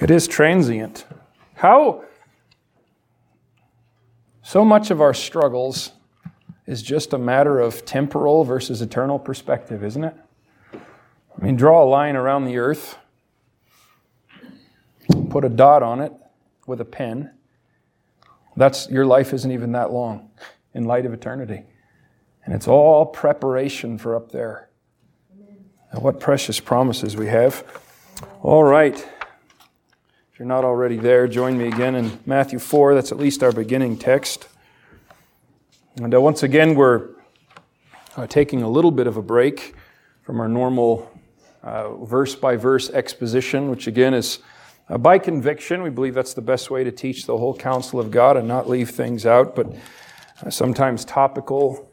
It is transient. How so much of our struggles is just a matter of temporal versus eternal perspective, isn't it? I mean, draw a line around the earth, put a dot on it with a pen. That's your life isn't even that long in light of eternity. And it's all preparation for up there. And what precious promises we have. All right. If you're not already there, join me again in Matthew 4. That's at least our beginning text. And uh, once again, we're uh, taking a little bit of a break from our normal verse by verse exposition, which again is uh, by conviction. We believe that's the best way to teach the whole counsel of God and not leave things out, but uh, sometimes topical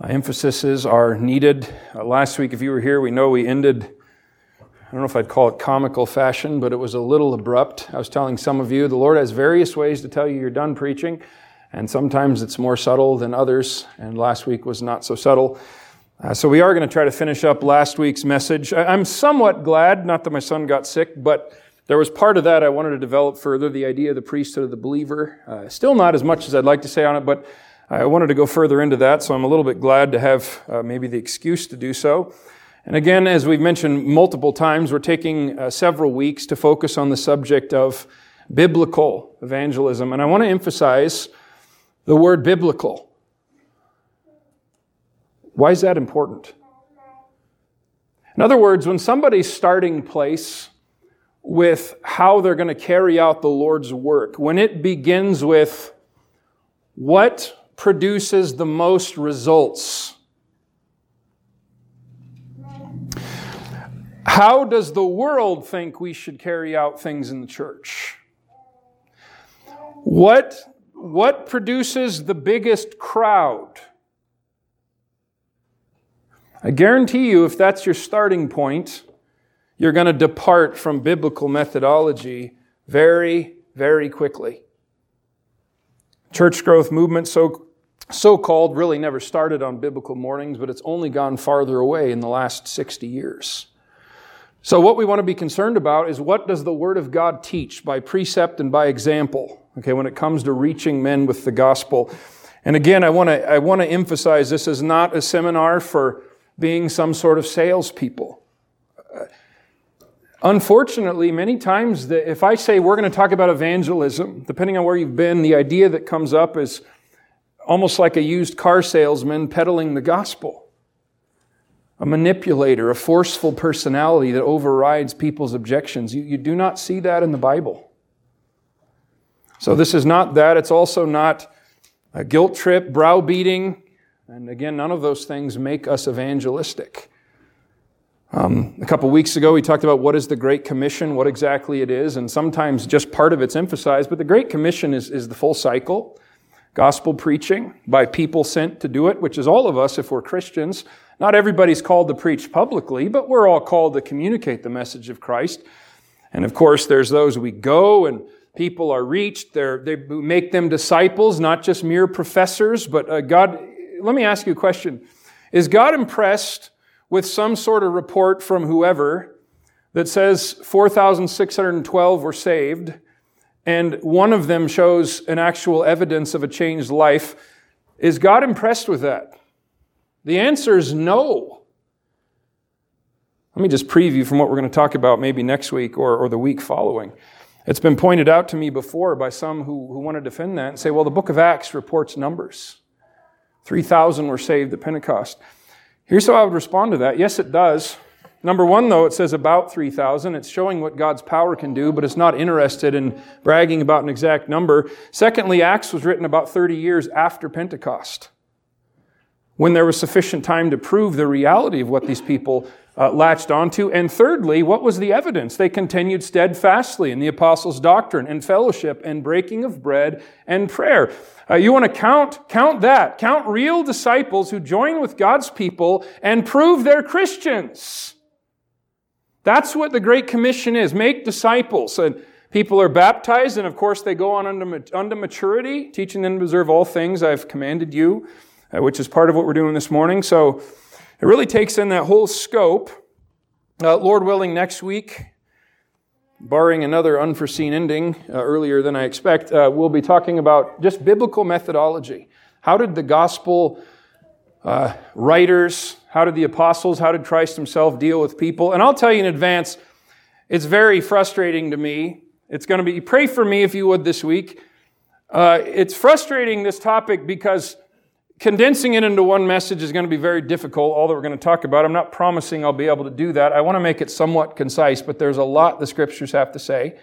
uh, emphases are needed. Uh, last week, if you were here, we know we ended, I don't know if I'd call it comical fashion, but it was a little abrupt. I was telling some of you, the Lord has various ways to tell you you're done preaching. And sometimes it's more subtle than others, and last week was not so subtle. Uh, so we are going to try to finish up last week's message. I, am somewhat glad, not that my son got sick, but there was part of that I wanted to develop further the idea of the priesthood of the believer. Uh, still not as much as I'd like to say on it, but I wanted to go further into that, so I'm a little bit glad to have uh, maybe the excuse to do so. And again, as we've mentioned multiple times, we're taking uh, several weeks to focus on the subject of biblical evangelism. And I want to emphasize the word biblical. Why is that important? In other words, when somebody's starting place with how they're going to carry out the Lord's work, when it begins with what produces the most results, how does the world think we should carry out things in the church? What what produces the biggest crowd? I guarantee you, if that's your starting point, you're going to depart from biblical methodology very, very quickly. Church growth movement, so, so called, really never started on biblical mornings, but it's only gone farther away in the last 60 years. So, what we want to be concerned about is what does the Word of God teach by precept and by example? okay, when it comes to reaching men with the gospel. And again, I want to I want to emphasize this is not a seminar for being some sort of salespeople. Uh, unfortunately, many times, the, if I say we're going to talk about evangelism, depending on where you've been, the idea that comes up is almost like a used car salesman peddling the gospel. A manipulator, a forceful personality that overrides people's objections. You, you do not see that in the Bible. So this is not that. It's also not a guilt trip, browbeating. And again, none of those things make us evangelistic. Um, a couple weeks ago, we talked about what is the Great Commission, what exactly it is, and sometimes just part of it's emphasized, but the Great Commission is, is the full cycle. Gospel preaching by people sent to do it, which is all of us if we're Christians. Not everybody's called to preach publicly, but we're all called to communicate the message of Christ. And of course, there's those we go and people are reached. They're, they make them disciples, not just mere professors. But uh, God, let me ask you a question. Is God impressed with some sort of report from whoever that says 4,612 were saved and one of them shows an actual evidence of a changed life? Is God impressed with that? The answer is no. Let me just preview from what we're going to talk about maybe next week or, or the week following. It's been pointed out to me before by some who, who want to defend that and say, well, the book of Acts reports numbers. 3,000 were saved at Pentecost. Here's how I would respond to that. Yes, it does. Number one, though, it says about 3,000. It's showing what God's power can do, but it's not interested in bragging about an exact number. Secondly, Acts was written about 30 years after Pentecost, when there was sufficient time to prove the reality of what these people uh, latched onto. And thirdly, what was the evidence? They continued steadfastly in the apostles' doctrine and fellowship and breaking of bread and prayer. Uh, you want to count, count that. Count real disciples who join with God's people and prove they're Christians. That's what the Great Commission is. Make disciples. And people are baptized, and of course they go on unto, maturity, teaching them to observe all things I've commanded you, which is part of what we're doing this morning. So, it really takes in that whole scope. Uh, Lord willing, next week, barring another unforeseen ending uh, earlier than I expect, uh, we'll be talking about just biblical methodology. How did the gospel uh, writers, how did the apostles, how did Christ himself deal with people? And I'll tell you in advance, it's very frustrating to me. It's going to be, pray for me if you would this week. Uh, it's frustrating, this topic, because condensing it into one message is going to be very difficult, all that we're going to talk about. I'm not promising I'll be able to do that. I want to make it somewhat concise, but there's a lot the scriptures have to say.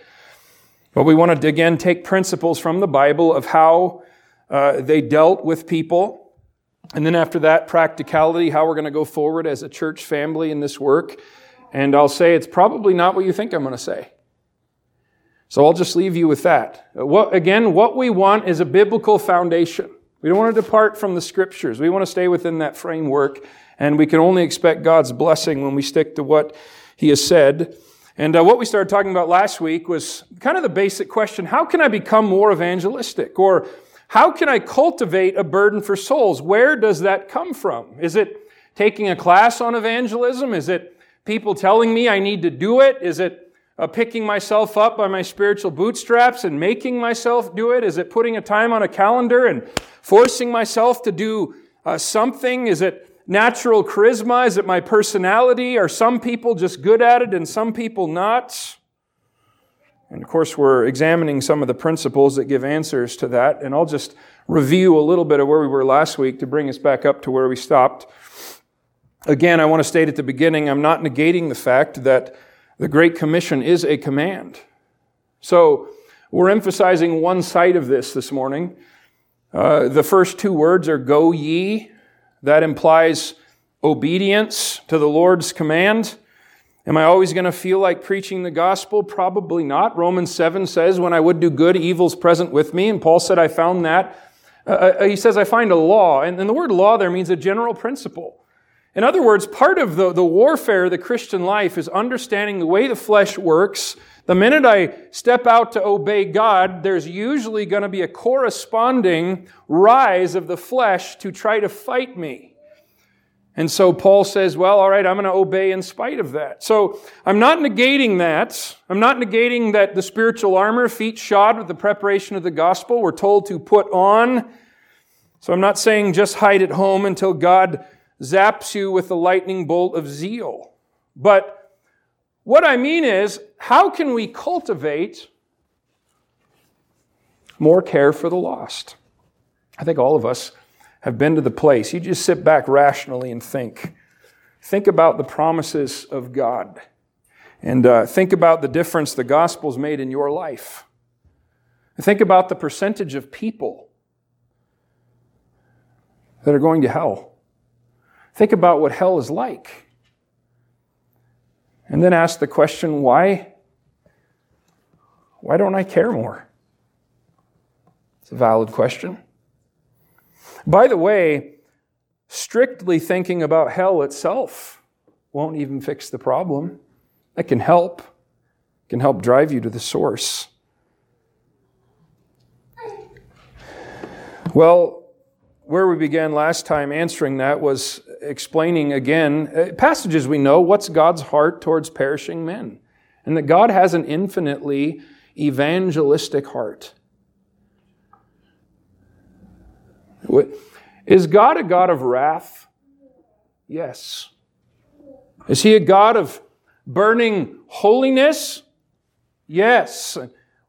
But we want to, again, take principles from the Bible of how uh, they dealt with people and then after that, practicality, how we're going to go forward as a church family in this work. And I'll say it's probably not what you think I'm going to say. So I'll just leave you with that. What, again, what we want is a biblical foundation. We don't want to depart from the scriptures. We want to stay within that framework. And we can only expect God's blessing when we stick to what He has said. And uh, what we started talking about last week was kind of the basic question how can I become more evangelistic? Or how can I cultivate a burden for souls? Where does that come from? Is it taking a class on evangelism? Is it people telling me I need to do it? Is it uh, picking myself up by my spiritual bootstraps and making myself do it? Is it putting a time on a calendar and forcing myself to do uh, something? Is it natural charisma? Is it my personality? Are some people just good at it and some people not? And of course, we're examining some of the principles that give answers to that. And I'll just review a little bit of where we were last week to bring us back up to where we stopped. Again, I want to state at the beginning I'm not negating the fact that the Great Commission is a command. So, we're emphasizing one side of this this morning. Uh, the first two words are go ye. That implies obedience to the Lord's command. Am I always going to feel like preaching the gospel? Probably not. Romans 7 says, when I would do good, evil's present with me. And Paul said, I found that. Uh, uh, he says, I find a law. And, and the word law there means a general principle. In other words, part of the, the warfare of the Christian life is understanding the way the flesh works. The minute I step out to obey God, there's usually going to be a corresponding rise of the flesh to try to fight me. And so Paul says, well, all right, I'm going to obey in spite of that. So I'm not negating that. I'm not negating that the spiritual armor, feet shod with the preparation of the gospel, we're told to put on. So I'm not saying just hide at home until God zaps you with the lightning bolt of zeal. But what I mean is, how can we cultivate more care for the lost? I think all of us have been to the place, you just sit back rationally and think. Think about the promises of God. And uh, think about the difference the gospel's made in your life. Think about the percentage of people that are going to hell. Think about what hell is like. And then ask the question why? Why don't I care more? It's a valid question. By the way, strictly thinking about hell itself won't even fix the problem. It can help. Can help drive you to the source. Well, where we began last time answering that was explaining again uh, passages we know what's God's heart towards perishing men, and that God has an infinitely evangelistic heart. Is God a God of wrath? Yes. Is he a God of burning holiness? Yes.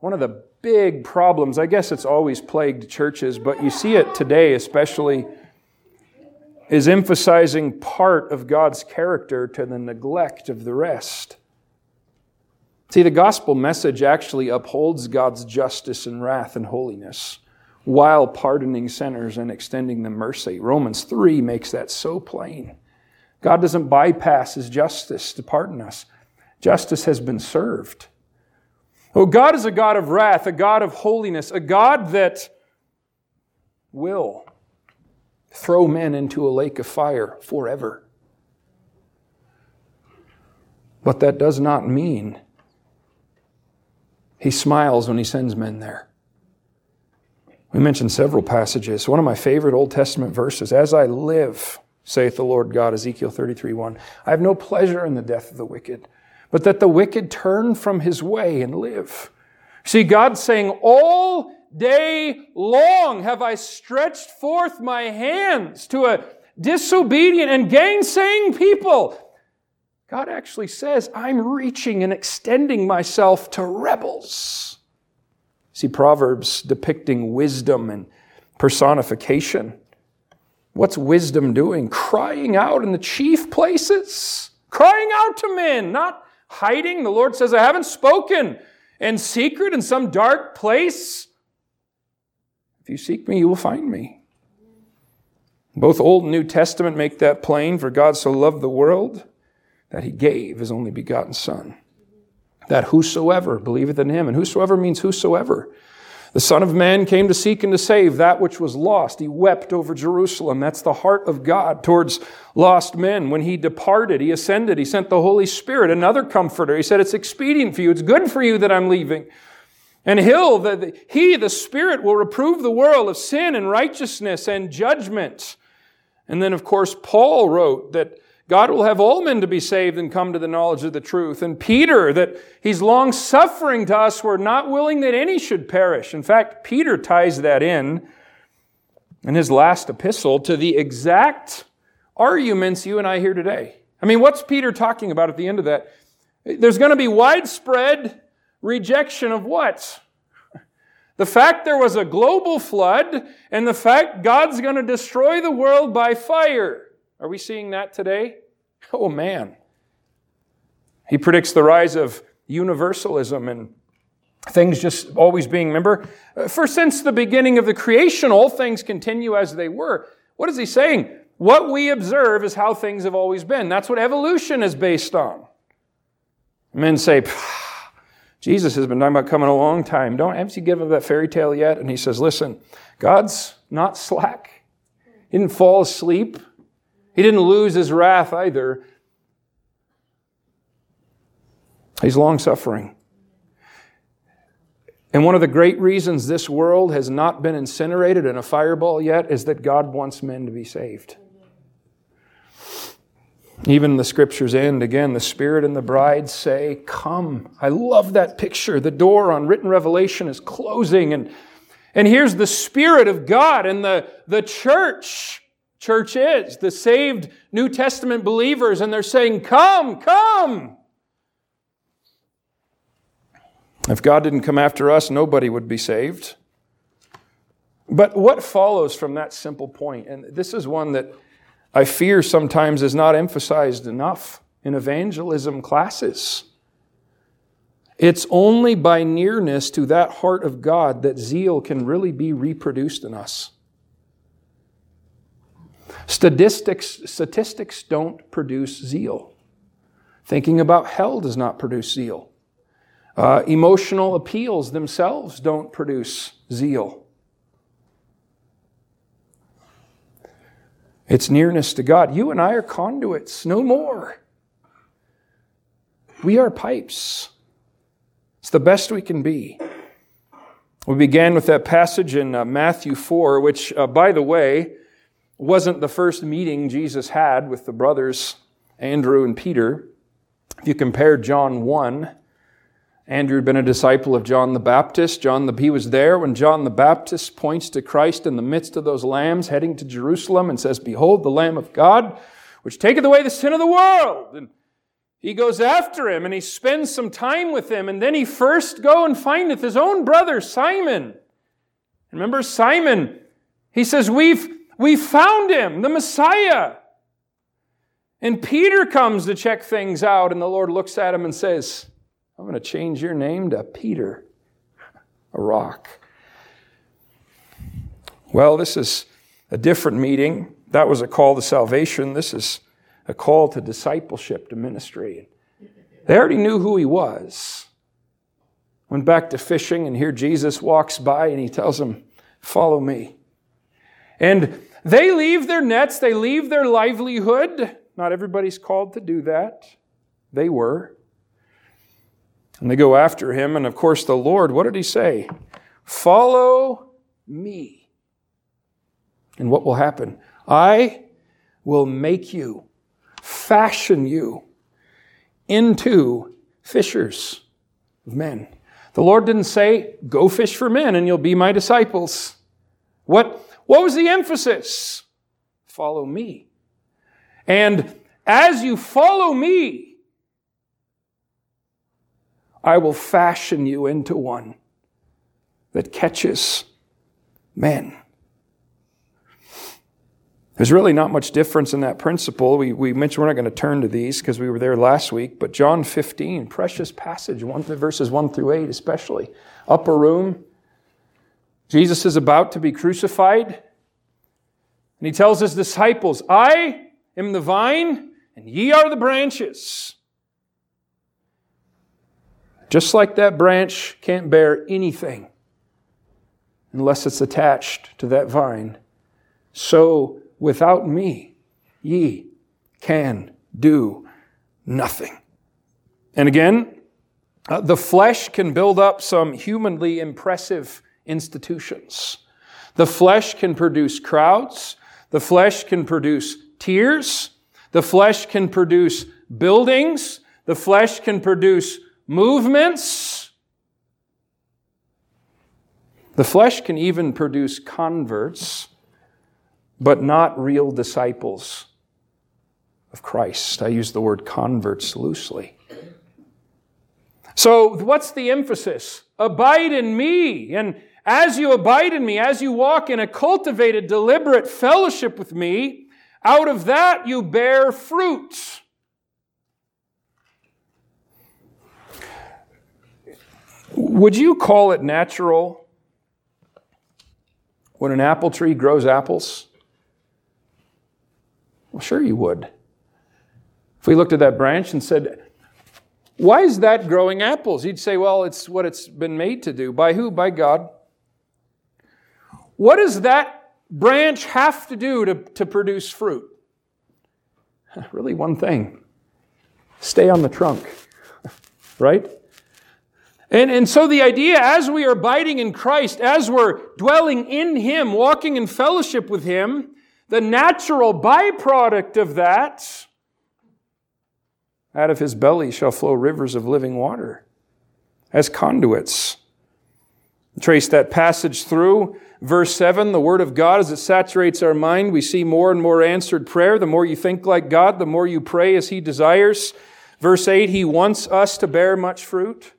One of the big problems, I guess it's always plagued churches, but you see it today especially, is emphasizing part of God's character to the neglect of the rest. See, the gospel message actually upholds God's justice and wrath and holiness while pardoning sinners and extending them mercy. Romans 3 makes that so plain. God doesn't bypass his justice to pardon us. Justice has been served. Oh, God is a God of wrath, a God of holiness, a God that will throw men into a lake of fire forever. But that does not mean he smiles when he sends men there. We mentioned several passages. One of my favorite Old Testament verses, as I live, saith the Lord God, Ezekiel 33 1, I have no pleasure in the death of the wicked, but that the wicked turn from his way and live. See, God's saying, All day long have I stretched forth my hands to a disobedient and gainsaying people. God actually says, I'm reaching and extending myself to rebels. See, Proverbs depicting wisdom and personification. What's wisdom doing? Crying out in the chief places, crying out to men, not hiding. The Lord says, I haven't spoken in secret in some dark place. If you seek me, you will find me. Both Old and New Testament make that plain, for God so loved the world that he gave his only begotten Son. That whosoever believeth in him, and whosoever means whosoever. The Son of Man came to seek and to save that which was lost. He wept over Jerusalem. That's the heart of God towards lost men. When he departed, he ascended, he sent the Holy Spirit, another comforter. He said, It's expedient for you, it's good for you that I'm leaving. And he'll, the, he, the Spirit, will reprove the world of sin and righteousness and judgment. And then, of course, Paul wrote that God will have all men to be saved and come to the knowledge of the truth. And Peter, that he's long suffering to us, we're not willing that any should perish. In fact, Peter ties that in in his last epistle to the exact arguments you and I hear today. I mean, what's Peter talking about at the end of that? There's going to be widespread rejection of what? The fact there was a global flood and the fact God's going to destroy the world by fire. Are we seeing that today? Oh man. He predicts the rise of universalism and things just always being, remember, for since the beginning of the creation, all things continue as they were. What is he saying? What we observe is how things have always been. That's what evolution is based on. Men say, Jesus has been talking about coming a long time. Don't haven't you given up that fairy tale yet? And he says, listen, God's not slack. He didn't fall asleep. He didn't lose his wrath either. He's long suffering. And one of the great reasons this world has not been incinerated in a fireball yet is that God wants men to be saved. Even the scriptures end again, the Spirit and the bride say, Come. I love that picture. The door on written revelation is closing, and, and here's the Spirit of God and the, the church church is the saved New Testament believers, and they're saying, Come, come. If God didn't come after us, nobody would be saved. But what follows from that simple point, and this is one that I fear sometimes is not emphasized enough in evangelism classes. It's only by nearness to that heart of God that zeal can really be reproduced in us. Statistics, statistics don't produce zeal. Thinking about hell does not produce zeal. Uh, emotional appeals themselves don't produce zeal. It's nearness to God. You and I are conduits, no more. We are pipes. It's the best we can be. We began with that passage in uh, Matthew 4, which, uh, by the way, wasn't the first meeting Jesus had with the brothers Andrew and Peter. If you compare John 1, Andrew had been a disciple of John the Baptist. John the, he was there when John the Baptist points to Christ in the midst of those lambs heading to Jerusalem and says, Behold the Lamb of God, which taketh away the sin of the world. And he goes after him and he spends some time with him. And then he first go and findeth his own brother, Simon. Remember Simon? He says, We've we found him, the Messiah. And Peter comes to check things out, and the Lord looks at him and says, I'm going to change your name to Peter, a rock. Well, this is a different meeting. That was a call to salvation. This is a call to discipleship, to ministry. They already knew who he was. Went back to fishing, and here Jesus walks by and he tells them, Follow me. And they leave their nets, they leave their livelihood. Not everybody's called to do that. They were. And they go after him. And of course, the Lord, what did he say? Follow me. And what will happen? I will make you, fashion you into fishers of men. The Lord didn't say, go fish for men and you'll be my disciples. What, what was the emphasis? Follow me. And as you follow me, I will fashion you into one that catches men. There's really not much difference in that principle. We, we mentioned we're not going to turn to these because we were there last week, but John 15, precious passage, one, verses 1 through 8 especially. Upper room. Jesus is about to be crucified. And he tells his disciples, I am the vine, and ye are the branches. Just like that branch can't bear anything unless it's attached to that vine, so without me ye can do nothing. And again, uh, the flesh can build up some humanly impressive institutions. The flesh can produce crowds. The flesh can produce tears. The flesh can produce buildings. The flesh can produce movements. The flesh can even produce converts, but not real disciples of Christ. I use the word converts loosely. So, what's the emphasis? Abide in me. And as you abide in me, as you walk in a cultivated, deliberate fellowship with me, out of that you bear fruit. Would you call it natural when an apple tree grows apples? Well, sure you would. If we looked at that branch and said, Why is that growing apples? You'd say, Well, it's what it's been made to do. By who? By God. What does that branch have to do to, to produce fruit? Really, one thing stay on the trunk, right? And, and so the idea, as we are abiding in Christ, as we're dwelling in Him, walking in fellowship with Him, the natural byproduct of that, out of His belly shall flow rivers of living water as conduits. Trace that passage through. Verse 7, the Word of God, as it saturates our mind, we see more and more answered prayer. The more you think like God, the more you pray as He desires. Verse 8, He wants us to bear much fruit.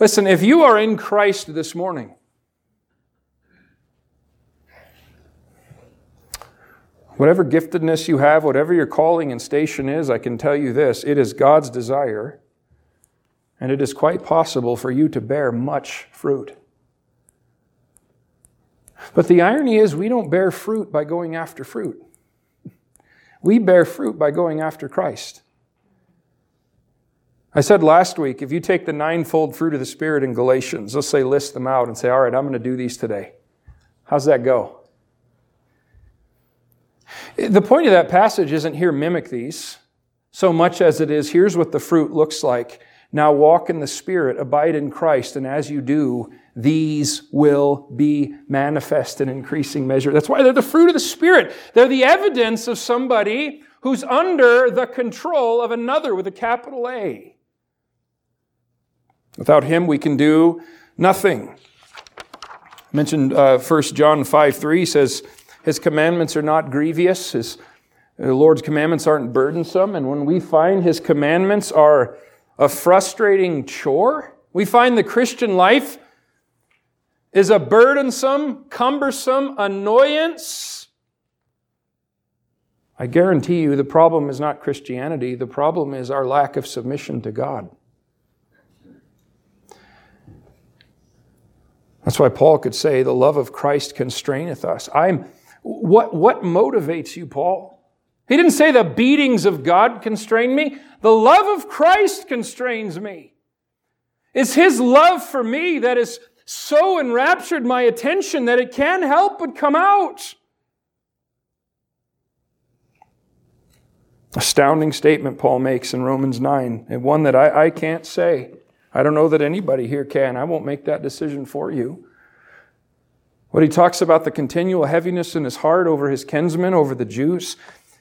Listen, if you are in Christ this morning, whatever giftedness you have, whatever your calling and station is, I can tell you this it is God's desire, and it is quite possible for you to bear much fruit. But the irony is, we don't bear fruit by going after fruit. We bear fruit by going after Christ. I said last week, if you take the ninefold fruit of the Spirit in Galatians, let's say list them out and say, all right, I'm going to do these today. How's that go? The point of that passage isn't here mimic these so much as it is here's what the fruit looks like. Now walk in the Spirit, abide in Christ, and as you do, these will be manifest in increasing measure. That's why they're the fruit of the Spirit. They're the evidence of somebody who's under the control of another with a capital A. Without him, we can do nothing. I mentioned uh, 1 John 5 3 says, His commandments are not grievous, His the Lord's commandments aren't burdensome. And when we find His commandments are a frustrating chore, we find the Christian life is a burdensome, cumbersome annoyance. I guarantee you the problem is not Christianity, the problem is our lack of submission to God. That's why Paul could say, The love of Christ constraineth us. I'm, what, what motivates you, Paul? He didn't say the beatings of God constrain me. The love of Christ constrains me. It's His love for me that has so enraptured my attention that it can't help but come out. Astounding statement Paul makes in Romans 9, and one that I, I can't say. I don't know that anybody here can. I won't make that decision for you. What he talks about the continual heaviness in his heart over his kinsmen, over the Jews.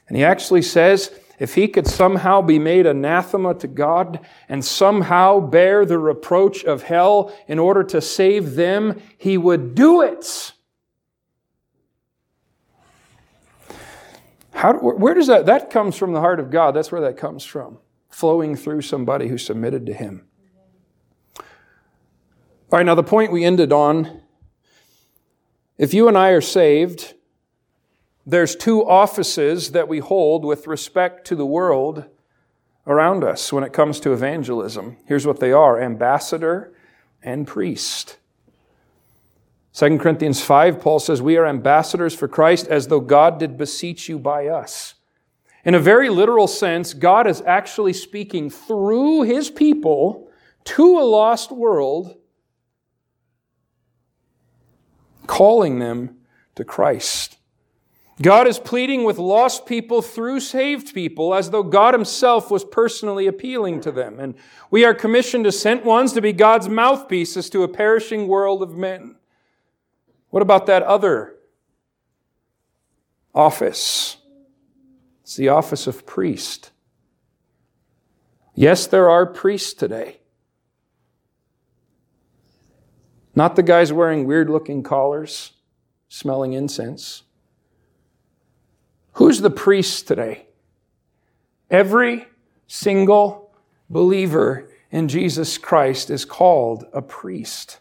And he actually says, if he could somehow be made anathema to God and somehow bear the reproach of hell in order to save them, he would do it. How, where does that, that comes from the heart of God. That's where that comes from, flowing through somebody who submitted to him. All right, now the point we ended on if you and I are saved, there's two offices that we hold with respect to the world around us when it comes to evangelism. Here's what they are ambassador and priest. 2 Corinthians 5, Paul says, We are ambassadors for Christ as though God did beseech you by us. In a very literal sense, God is actually speaking through his people to a lost world, calling them to Christ. God is pleading with lost people through saved people as though God Himself was personally appealing to them. And we are commissioned as sent ones to be God's mouthpieces to a perishing world of men. What about that other office? It's the office of priest. Yes, there are priests today. Not the guys wearing weird looking collars, smelling incense. Who's the priest today? Every single believer in Jesus Christ is called a priest.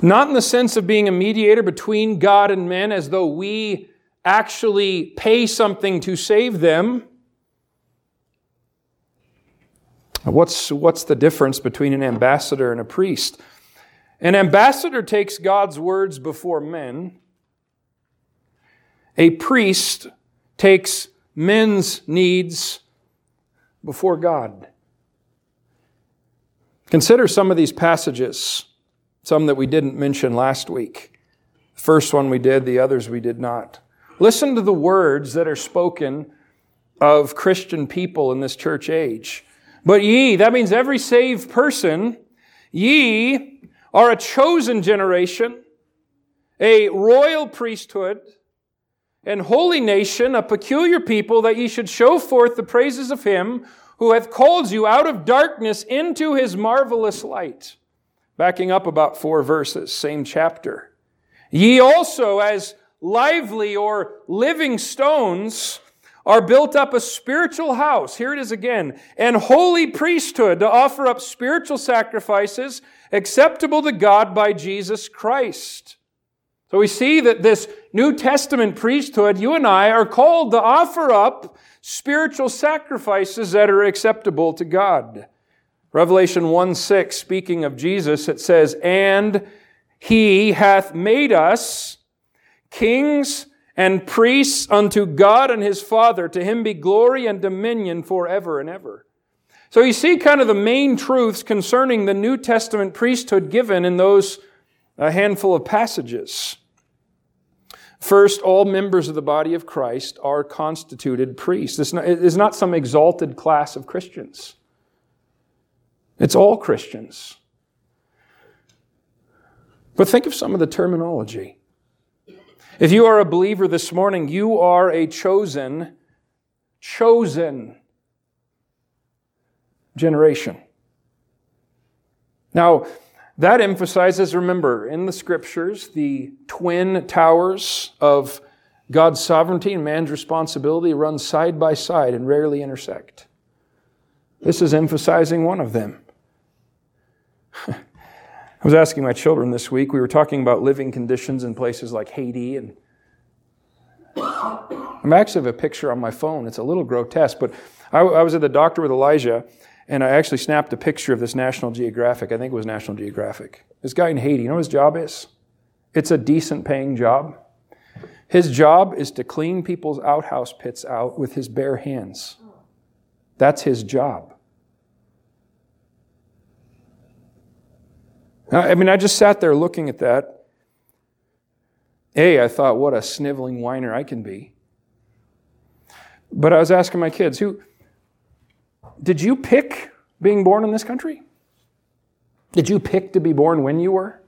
Not in the sense of being a mediator between God and men as though we actually pay something to save them. What's, what's the difference between an ambassador and a priest? An ambassador takes God's words before men. A priest takes men's needs before God. Consider some of these passages some that we didn't mention last week. The first one we did, the others we did not. Listen to the words that are spoken of Christian people in this church age. But ye, that means every saved person, ye are a chosen generation, a royal priesthood, and holy nation, a peculiar people, that ye should show forth the praises of him who hath called you out of darkness into his marvelous light. Backing up about four verses, same chapter. Ye also, as lively or living stones, are built up a spiritual house. Here it is again. And holy priesthood to offer up spiritual sacrifices acceptable to God by Jesus Christ. So we see that this New Testament priesthood, you and I are called to offer up spiritual sacrifices that are acceptable to God. Revelation 1 6, speaking of Jesus, it says, And he hath made us kings and priests unto God and his Father. To him be glory and dominion forever and ever. So you see kind of the main truths concerning the New Testament priesthood given in those a handful of passages. First, all members of the body of Christ are constituted priests. This is not some exalted class of Christians. It's all Christians. But think of some of the terminology. If you are a believer this morning, you are a chosen, chosen generation. Now, that emphasizes, remember, in the scriptures, the twin towers of God's sovereignty and man's responsibility run side by side and rarely intersect. This is emphasizing one of them. I was asking my children this week, we were talking about living conditions in places like Haiti and I'm actually have a picture on my phone. It's a little grotesque, but I, I, was at the doctor with Elijah, and I actually snapped a picture of this National Geographic. I think it was National Geographic. This guy in Haiti, you know what his job is? It's a decent paying job. His job is to clean people's outhouse pits out with his bare hands. That's his job. I mean, I just sat there looking at that. A, I thought, what a sniveling whiner I can be. But I was asking my kids, who did you pick being born in this country? Did you pick to be born when you were?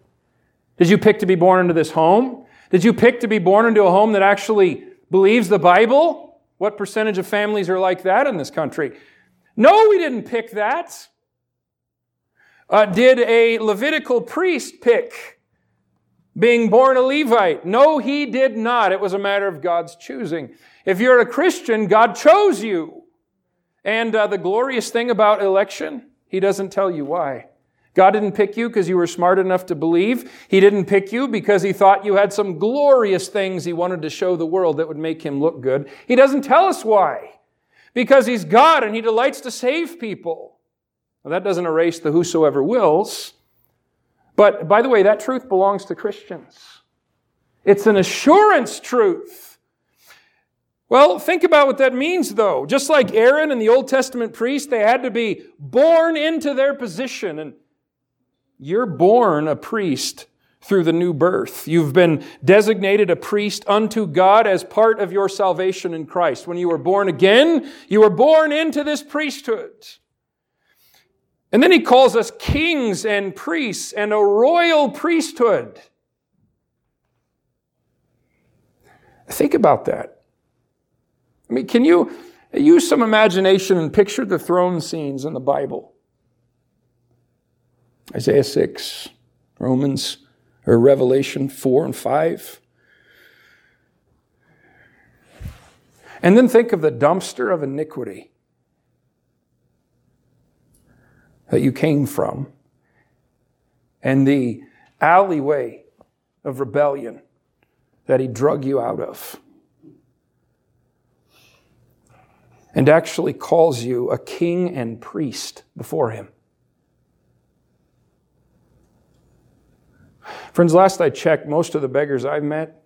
Did you pick to be born into this home? Did you pick to be born into a home that actually believes the Bible. What percentage of families are like that in this country? No, we didn't pick that. Uh, did a Levitical priest pick being born a Levite? No, he did not. It was a matter of God's choosing. If you're a Christian, God chose you. And uh, the glorious thing about election, He doesn't tell you why. God didn't pick you because you were smart enough to believe. He didn't pick you because He thought you had some glorious things He wanted to show the world that would make Him look good. He doesn't tell us why. Because He's God and He delights to save people. Well, that doesn't erase the whosoever wills. But by the way, that truth belongs to Christians. It's an assurance truth. Well, think about what that means, though. Just like Aaron and the Old Testament priest, they had to be born into their position. And you're born a priest through the new birth. You've been designated a priest unto God as part of your salvation in Christ. When you were born again, you were born into this priesthood. And then he calls us kings and priests and a royal priesthood. Think about that. I mean, can you use some imagination and picture the throne scenes in the Bible? Isaiah 6, Romans, or Revelation 4 and 5. And then think of the dumpster of iniquity that you came from and the alleyway of rebellion that he drug you out of. And actually calls you a king and priest before him. Friends, last I checked, most of the beggars I've met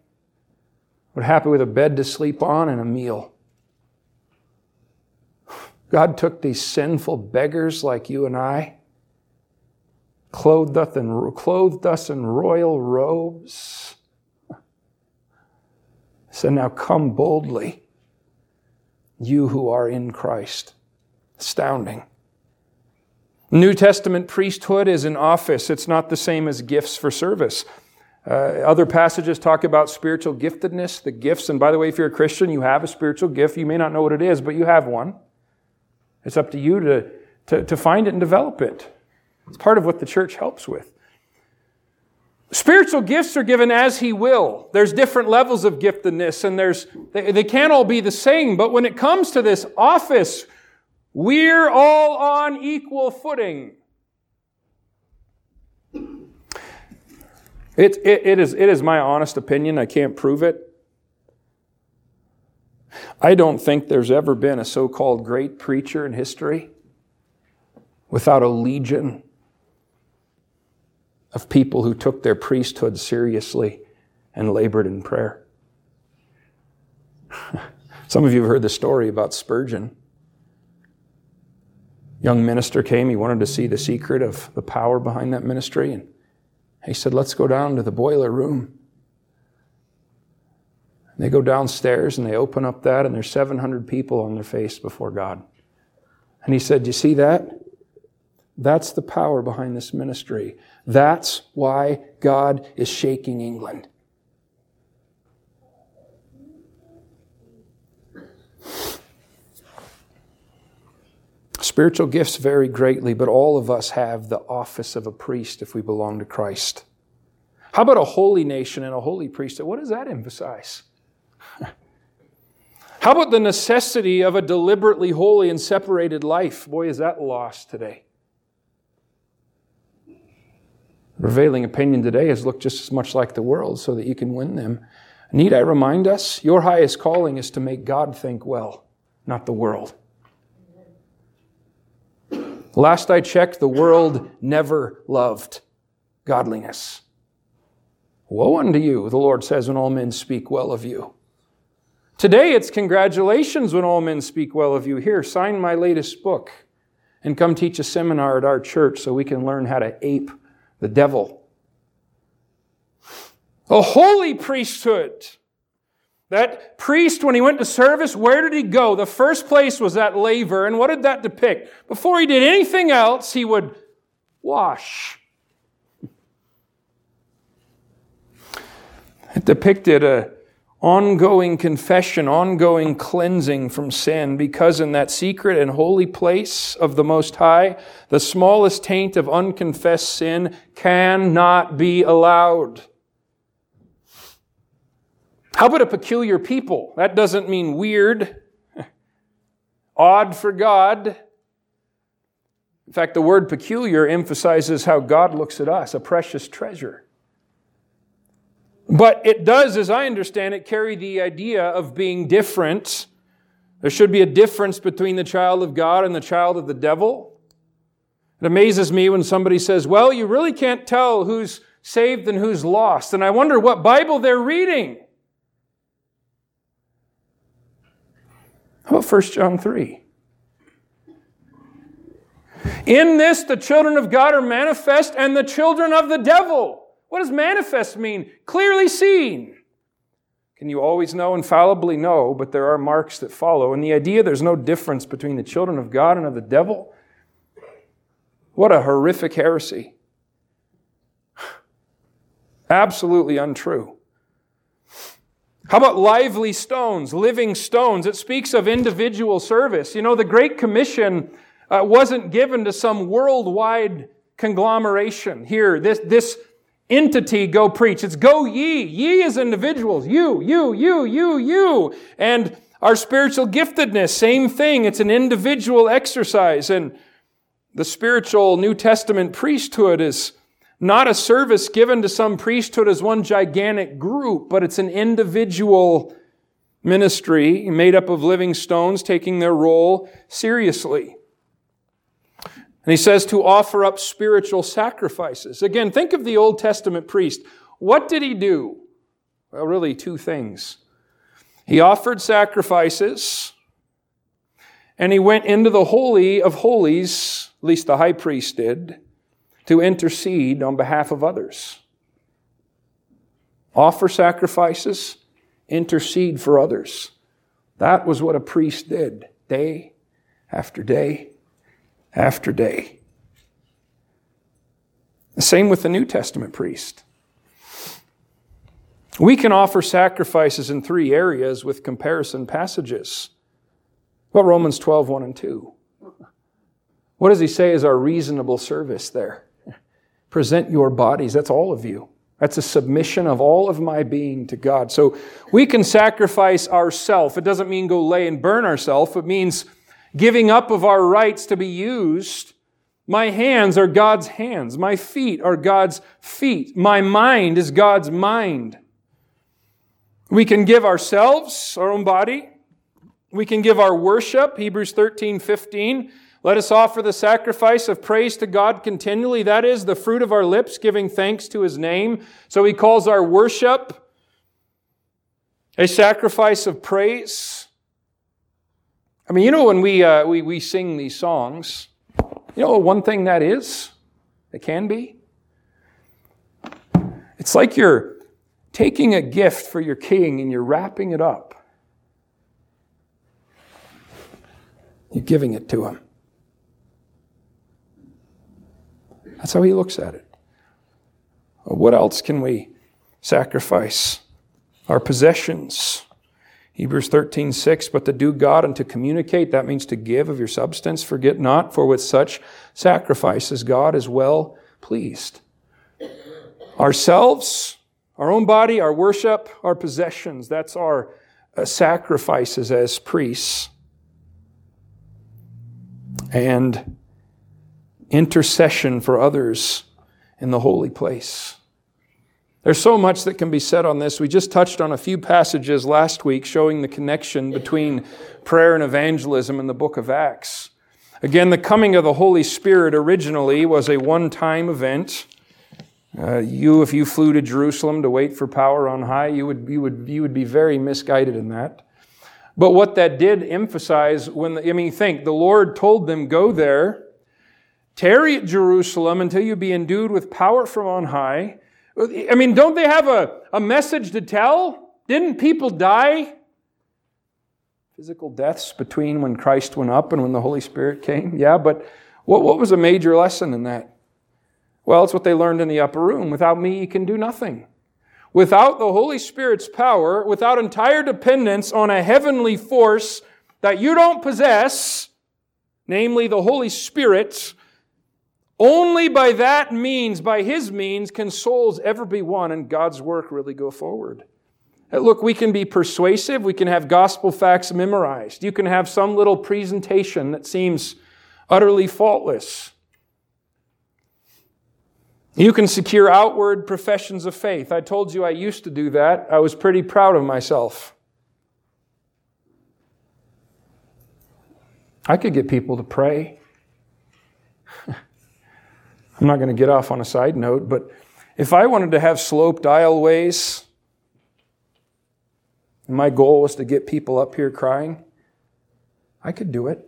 were happy with a bed to sleep on and a meal. God took these sinful beggars like you and I, clothed us in, clothed us in royal robes. Said, Now come boldly, you who are in Christ. Astounding. New Testament priesthood is an office. It's not the same as gifts for service. Uh, other passages talk about spiritual giftedness, the gifts. And by the way, if you're a Christian, you have a spiritual gift. You may not know what it is, but you have one. It's up to you to, to, to find it and develop it. It's part of what the church helps with. Spiritual gifts are given as He will. There's different levels of giftedness, and there's, they, they can't all be the same. But when it comes to this office, we're all on equal footing. It, it, it, is, it is my honest opinion. I can't prove it. I don't think there's ever been a so called great preacher in history without a legion of people who took their priesthood seriously and labored in prayer. Some of you have heard the story about Spurgeon. Young minister came, he wanted to see the secret of the power behind that ministry, and he said, Let's go down to the boiler room. They go downstairs and they open up that, and there's 700 people on their face before God. And he said, You see that? That's the power behind this ministry. That's why God is shaking England. Spiritual gifts vary greatly, but all of us have the office of a priest if we belong to Christ. How about a holy nation and a holy priesthood? What does that emphasize? How about the necessity of a deliberately holy and separated life? Boy, is that lost today. Prevailing opinion today is look just as much like the world so that you can win them. Need I remind us? Your highest calling is to make God think well, not the world. Last I checked, the world never loved godliness. Woe unto you, the Lord says, when all men speak well of you. Today it's congratulations when all men speak well of you. Here, sign my latest book and come teach a seminar at our church so we can learn how to ape the devil. A holy priesthood. That priest, when he went to service, where did he go? The first place was that laver. And what did that depict? Before he did anything else, he would wash. It depicted a ongoing confession, ongoing cleansing from sin, because in that secret and holy place of the Most High, the smallest taint of unconfessed sin cannot be allowed. How about a peculiar people? That doesn't mean weird, odd for God. In fact, the word peculiar emphasizes how God looks at us, a precious treasure. But it does, as I understand it, carry the idea of being different. There should be a difference between the child of God and the child of the devil. It amazes me when somebody says, Well, you really can't tell who's saved and who's lost. And I wonder what Bible they're reading. How about 1 John 3? In this, the children of God are manifest and the children of the devil. What does manifest mean? Clearly seen. Can you always know? Infallibly no, but there are marks that follow. And the idea there's no difference between the children of God and of the devil, what a horrific heresy. Absolutely untrue. How about lively stones, living stones? It speaks of individual service. You know, the Great Commission uh, wasn't given to some worldwide conglomeration. Here, this, this entity go preach. It's go ye. Ye as individuals. You, you, you, you, you. And our spiritual giftedness, same thing. It's an individual exercise. And the spiritual New Testament priesthood is not a service given to some priesthood as one gigantic group, but it's an individual ministry made up of living stones taking their role seriously. And he says to offer up spiritual sacrifices. Again, think of the Old Testament priest. What did he do? Well, really, two things. He offered sacrifices, and he went into the Holy of Holies, at least the high priest did, to intercede on behalf of others. Offer sacrifices, intercede for others. That was what a priest did day after day after day. The same with the New Testament priest. We can offer sacrifices in three areas with comparison passages. What Romans 12, 1 and 2? What does he say is our reasonable service there? Present your bodies. That's all of you. That's a submission of all of my being to God. So we can sacrifice ourself. It doesn't mean go lay and burn ourselves. It means giving up of our rights to be used. My hands are God's hands. My feet are God's feet. My mind is God's mind. We can give ourselves, our own body. We can give our worship, Hebrews 13, 15. Let us offer the sacrifice of praise to God continually. That is the fruit of our lips, giving thanks to his name. So he calls our worship a sacrifice of praise. I mean, you know, when we, uh, we, we sing these songs, you know one thing that is? It can be? It's like you're taking a gift for your king and you're wrapping it up. You're giving it to him. That's how he looks at it. What else can we sacrifice? Our possessions. Hebrews 13, 6, but to do God and to communicate, that means to give of your substance. Forget not, for with such sacrifices God is well pleased. Ourselves, our own body, our worship, our possessions, that's our uh, sacrifices as priests. And intercession for others in the holy place. There's so much that can be said on this. We just touched on a few passages last week showing the connection between prayer and evangelism in the book of Acts. Again, the coming of the Holy Spirit originally was a one time event. Uh, you, if you flew to Jerusalem to wait for power on high, you would, you, would, you would be very misguided in that. But what that did emphasize, when the, I mean, think, the Lord told them, go there, tarry at Jerusalem until you be endued with power from on high. I mean, don't they have a, a message to tell? Didn't people die? Physical deaths between when Christ went up and when the Holy Spirit came? Yeah, but what, what was a major lesson in that? Well, it's what they learned in the upper room. Without me, you can do nothing. without the Holy Spirit's power, without entire dependence on a heavenly force that you don't possess, namely the Holy Spirit, only by that means, by His means, can souls ever be won and God's work really go forward. Uh, look, we can be persuasive. We can have gospel facts memorized. You can have some little presentation that seems utterly faultless. You can secure outward professions of faith. I told you I used to do that. I was pretty proud of myself. I could get people to pray. I'm not going to get off on a side note, but if I wanted to have sloped aisleways, and my goal was to get people up here crying, I could do it.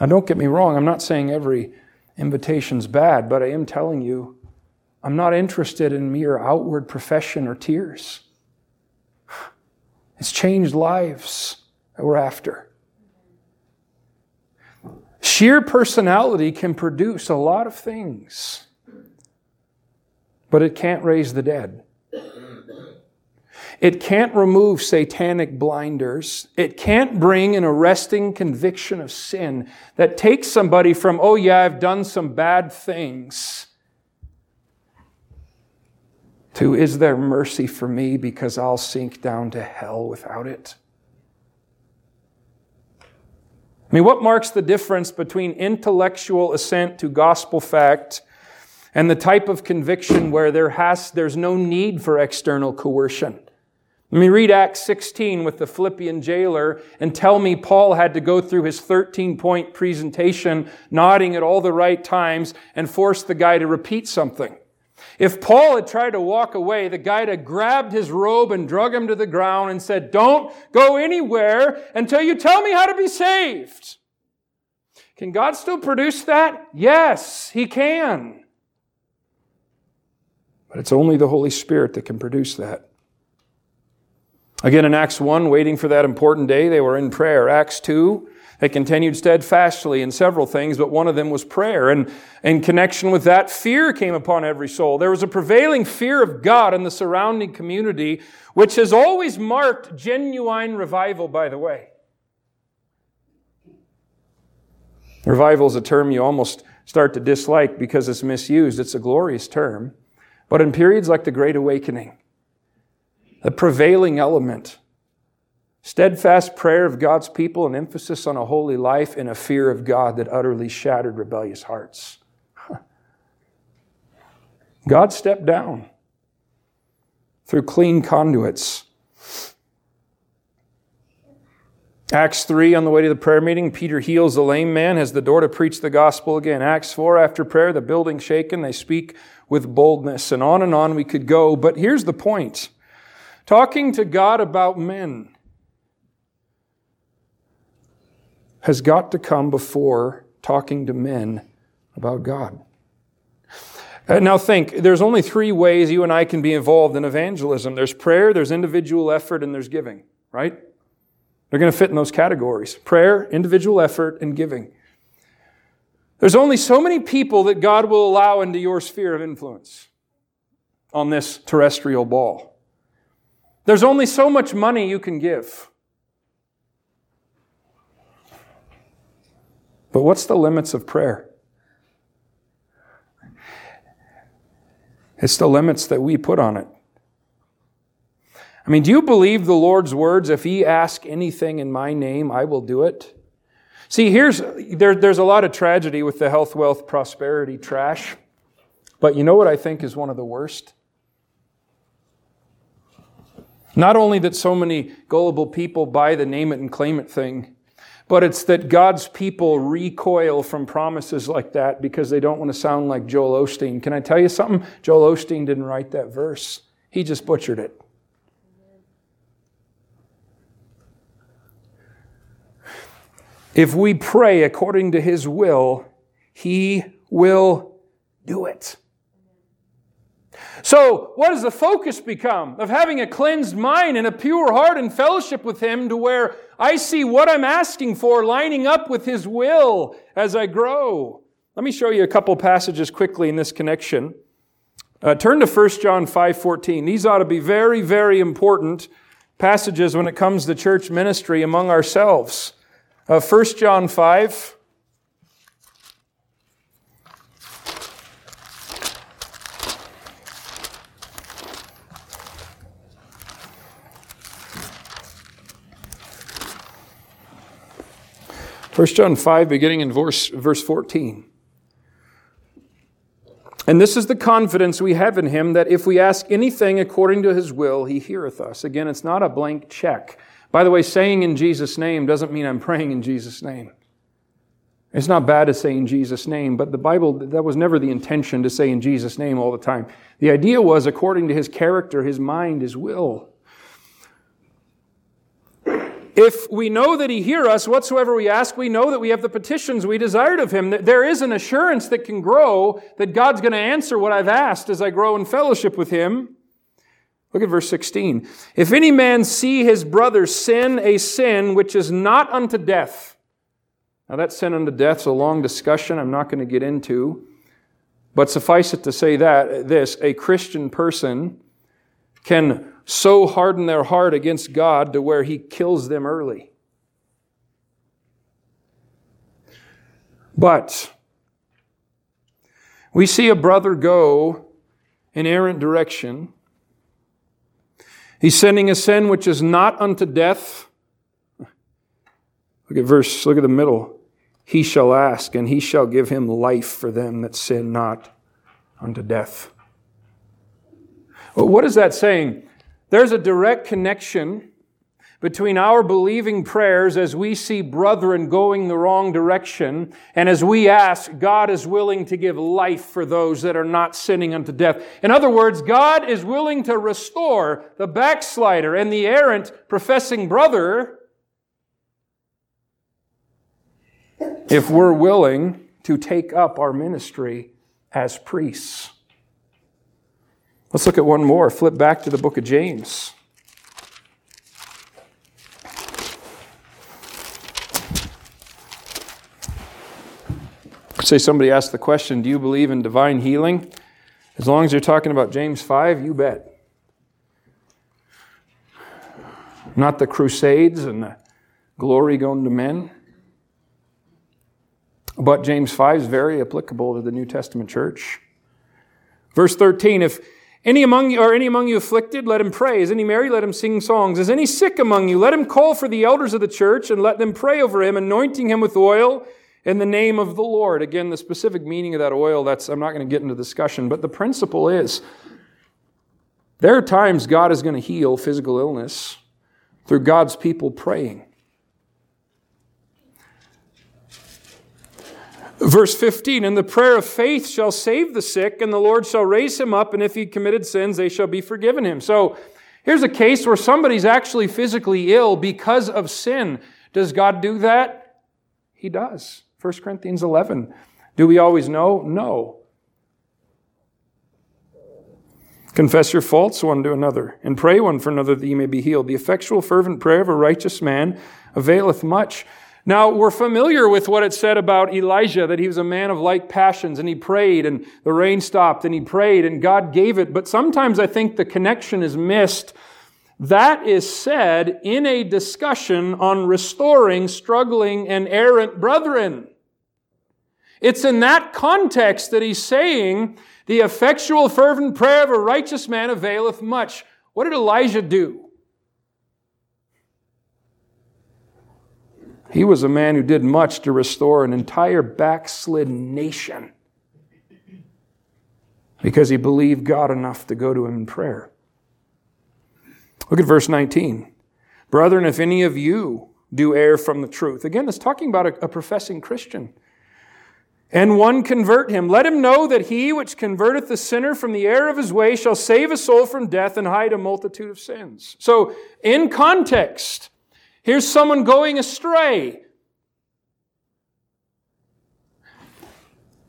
Now, don't get me wrong, I'm not saying every invitation's bad, but I am telling you, I'm not interested in mere outward profession or tears. It's changed lives that we're after. Sheer personality can produce a lot of things, but it can't raise the dead. It can't remove satanic blinders. It can't bring an arresting conviction of sin that takes somebody from, oh, yeah, I've done some bad things, to, is there mercy for me because I'll sink down to hell without it? I mean, what marks the difference between intellectual assent to gospel fact and the type of conviction where there has, there's no need for external coercion? Let me read Acts 16 with the Philippian jailer and tell me Paul had to go through his 13 point presentation, nodding at all the right times, and force the guy to repeat something. If Paul had tried to walk away, the guy had grabbed his robe and drug him to the ground and said, Don't go anywhere until you tell me how to be saved. Can God still produce that? Yes, He can. But it's only the Holy Spirit that can produce that. Again, in Acts 1, waiting for that important day, they were in prayer. Acts 2, they continued steadfastly in several things, but one of them was prayer. And in connection with that, fear came upon every soul. There was a prevailing fear of God in the surrounding community, which has always marked genuine revival, by the way. Revival is a term you almost start to dislike because it's misused. It's a glorious term. But in periods like the Great Awakening, the prevailing element. Steadfast prayer of God's people, and emphasis on a holy life and a fear of God that utterly shattered rebellious hearts. God stepped down through clean conduits. Acts 3, on the way to the prayer meeting, Peter heals the lame man, has the door to preach the gospel again. Acts 4, after prayer, the building shaken, they speak with boldness. And on and on we could go. But here's the point Talking to God about men has got to come before talking to men about God. Uh, now think, there's only three ways you and I can be involved in evangelism. There's prayer, there's individual effort, and there's giving, right? They're going to fit in those categories. Prayer, individual effort, and giving. There's only so many people that God will allow into your sphere of influence on this terrestrial ball. There's only so much money you can give. But what's the limits of prayer? It's the limits that we put on it. I mean, do you believe the Lord's words, if ye ask anything in my name, I will do it? See, here's, there, there's a lot of tragedy with the health, wealth, prosperity trash. But you know what I think is one of the worst? Not only that so many gullible people buy the name it and claim it thing, but it's that God's people recoil from promises like that because they don't want to sound like Joel Osteen. Can I tell you something? Joel Osteen didn't write that verse, he just butchered it. If we pray according to his will, he will do it. So, what does the focus become? Of having a cleansed mind and a pure heart and fellowship with Him to where I see what I'm asking for lining up with His will as I grow. Let me show you a couple passages quickly in this connection. Uh, turn to 1 John 5:14. These ought to be very, very important passages when it comes to church ministry among ourselves. Uh, 1 John 5. First John 5, beginning in verse, verse 14. And this is the confidence we have in him that if we ask anything according to his will, he heareth us. Again, it's not a blank check. By the way, saying in Jesus' name doesn't mean I'm praying in Jesus' name. It's not bad to say in Jesus' name, but the Bible, that was never the intention to say in Jesus' name all the time. The idea was according to his character, his mind, his will. If we know that He hear us, whatsoever we ask, we know that we have the petitions we desired of Him. That There is an assurance that can grow that God's going to answer what I've asked as I grow in fellowship with Him. Look at verse 16. If any man see his brother sin a sin which is not unto death. Now, that sin unto death is a long discussion I'm not going to get into. But suffice it to say that this a Christian person can so harden their heart against God to where he kills them early. But we see a brother go in errant direction. He's sending a sin which is not unto death. Look at verse, look at the middle. He shall ask, and he shall give him life for them that sin not unto death. Well, what is that saying? There's a direct connection between our believing prayers as we see brethren going the wrong direction and as we ask, God is willing to give life for those that are not sinning unto death. In other words, God is willing to restore the backslider and the errant professing brother if we're willing to take up our ministry as priests. Let's look at one more. Flip back to the book of James. Say somebody asked the question, Do you believe in divine healing? As long as you're talking about James 5, you bet. Not the crusades and the glory going to men. But James 5 is very applicable to the New Testament church. Verse 13 If any among you, are any among you afflicted? Let him pray. Is any merry? Let him sing songs. Is any sick among you? Let him call for the elders of the church and let them pray over him, anointing him with oil in the name of the Lord. Again, the specific meaning of that oil, that's, I'm not going to get into discussion, but the principle is there are times God is going to heal physical illness through God's people praying. Verse 15, and the prayer of faith shall save the sick, and the Lord shall raise him up, and if he committed sins, they shall be forgiven him. So here's a case where somebody's actually physically ill because of sin. Does God do that? He does. 1 Corinthians 11. Do we always know? No. Confess your faults one to another, and pray one for another that ye may be healed. The effectual, fervent prayer of a righteous man availeth much. Now, we're familiar with what it said about Elijah, that he was a man of like passions, and he prayed, and the rain stopped, and he prayed, and God gave it. But sometimes I think the connection is missed. That is said in a discussion on restoring struggling and errant brethren. It's in that context that he's saying, the effectual, fervent prayer of a righteous man availeth much. What did Elijah do? He was a man who did much to restore an entire backslidden nation because he believed God enough to go to him in prayer. Look at verse 19. Brethren, if any of you do err from the truth. Again, it's talking about a, a professing Christian. And one convert him. Let him know that he which converteth the sinner from the error of his way shall save a soul from death and hide a multitude of sins. So, in context, Here's someone going astray.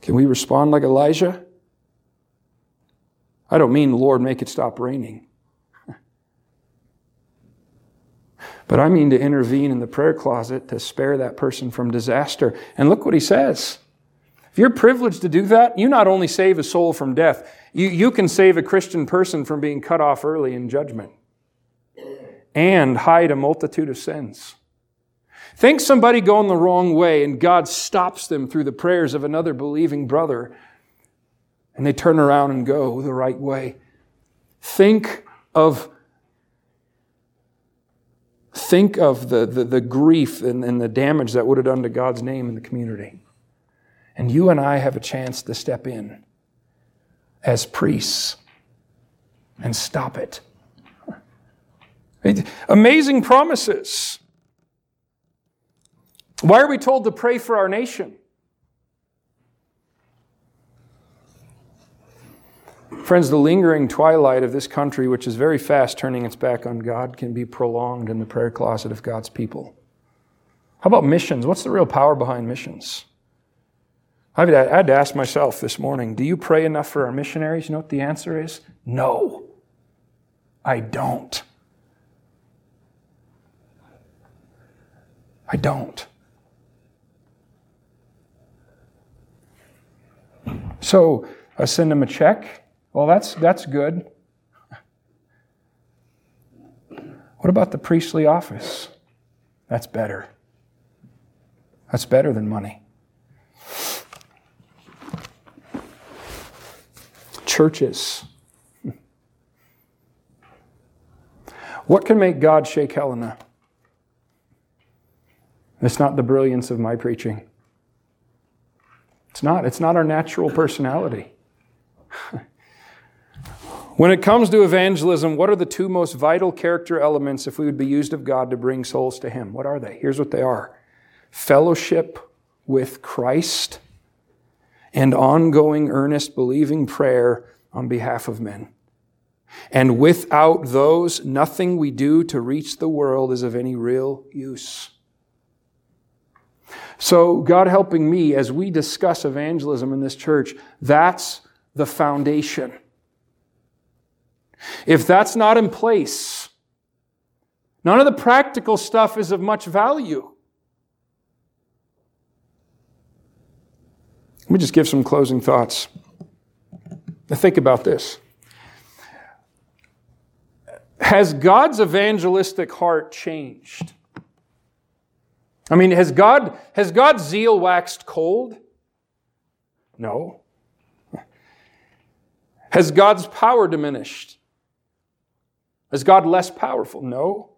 Can we respond like Elijah? I don't mean, Lord, make it stop raining. But I mean to intervene in the prayer closet to spare that person from disaster. And look what he says. If you're privileged to do that, you not only save a soul from death, You, you can save a Christian person from being cut off early in judgment and hide a multitude of sins. Think somebody going the wrong way and God stops them through the prayers of another believing brother and they turn around and go the right way. Think of think of the, the, the grief and, and the damage that would have done to God's name in the community. And you and I have a chance to step in as priests and stop it. Amazing promises. Why are we told to pray for our nation? Friends, the lingering twilight of this country, which is very fast turning its back on God, can be prolonged in the prayer closet of God's people. How about missions? What's the real power behind missions? I had to ask myself this morning do you pray enough for our missionaries? You know what the answer is? No, I don't. I don't. So I send them a check. Well, that's, that's good. What about the priestly office? That's better. That's better than money. Churches. What can make God shake Helena? It's not the brilliance of my preaching. It's not. It's not our natural personality. when it comes to evangelism, what are the two most vital character elements if we would be used of God to bring souls to Him? What are they? Here's what they are fellowship with Christ and ongoing, earnest, believing prayer on behalf of men. And without those, nothing we do to reach the world is of any real use. So, God helping me as we discuss evangelism in this church, that's the foundation. If that's not in place, none of the practical stuff is of much value. Let me just give some closing thoughts. Now think about this. Has God's evangelistic heart changed? I mean, has God, has God's zeal waxed cold? No. Has God's power diminished? Is God less powerful? No.